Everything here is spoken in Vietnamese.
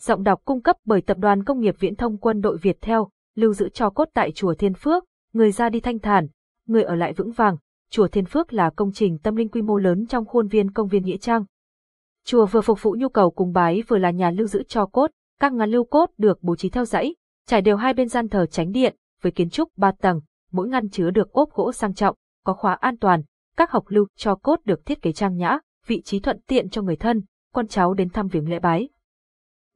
Giọng đọc cung cấp bởi tập đoàn công nghiệp viễn thông quân đội Việt Theo, lưu giữ cho cốt tại chùa Thiên Phước, người ra đi thanh thản, người ở lại vững vàng. Chùa Thiên Phước là công trình tâm linh quy mô lớn trong khuôn viên công viên Nghĩa Trang. Chùa vừa phục vụ nhu cầu cúng bái vừa là nhà lưu giữ cho cốt, các ngàn lưu cốt được bố trí theo dãy, trải đều hai bên gian thờ tránh điện, với kiến trúc ba tầng, mỗi ngăn chứa được ốp gỗ sang trọng, có khóa an toàn, các học lưu cho cốt được thiết kế trang nhã, vị trí thuận tiện cho người thân, con cháu đến thăm viếng lễ bái.